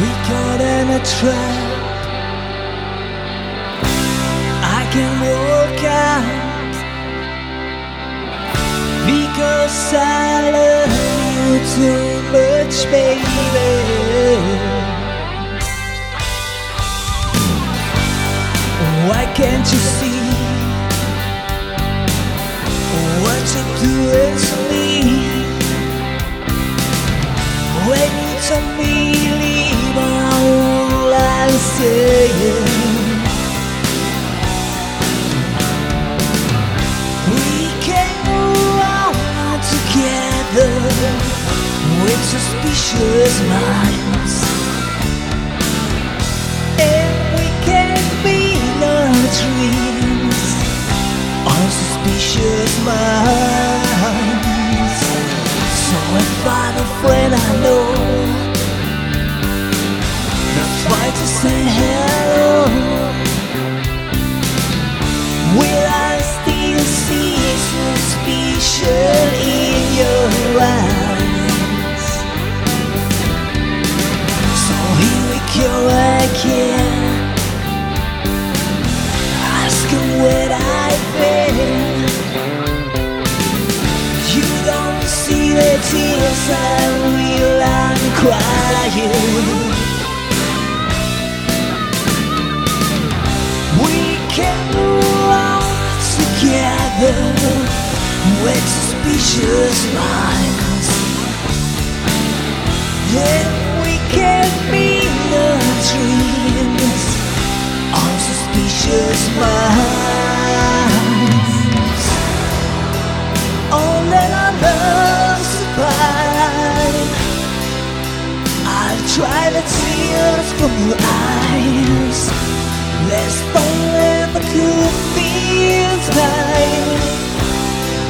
We caught in a trap. I can walk out because I love you too much, baby. Why can't you see what you're doing to me? When you tell me suspicious minds. And we can be our dreams on suspicious minds. So if I'm a friend I know, try to say hello. We can walk together with suspicious minds. Then we can be the dreams on suspicious minds. Try the tears from your eyes. Let's don't ever could feel time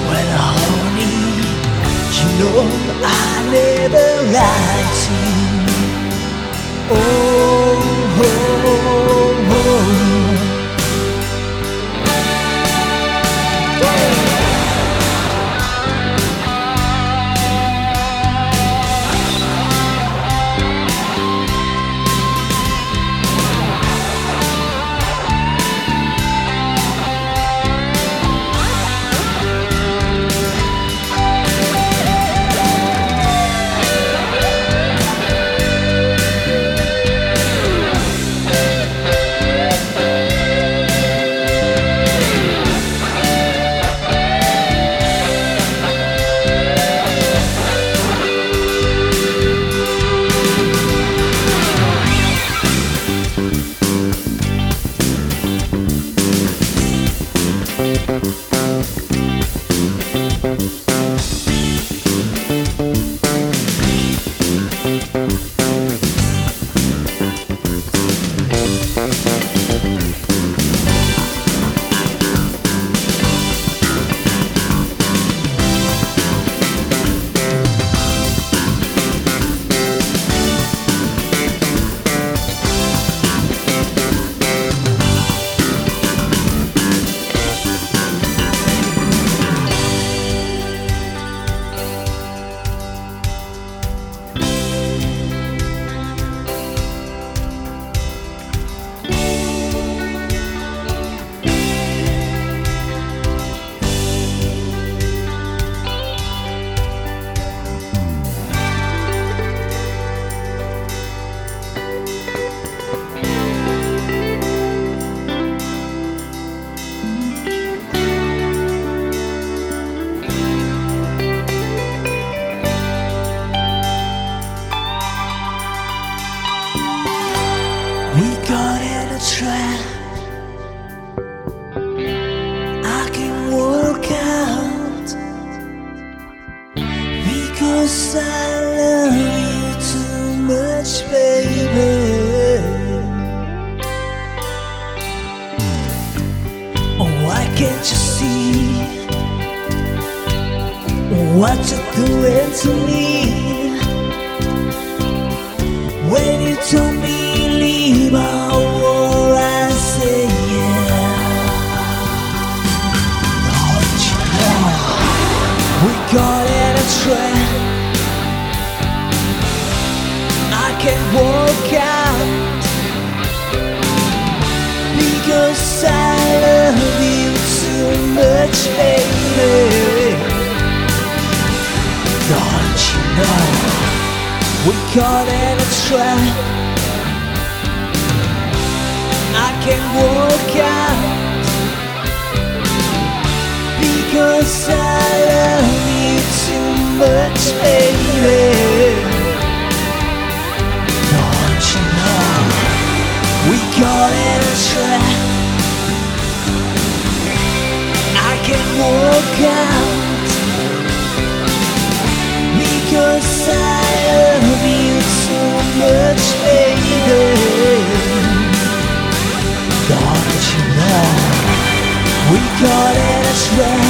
When honey, you know I never lied to you Oh, oh, oh. Can't you see what you're doing to me? When you told me leave, all We caught in a trap. I can walk out because I love you too much, baby. Caught in a trap?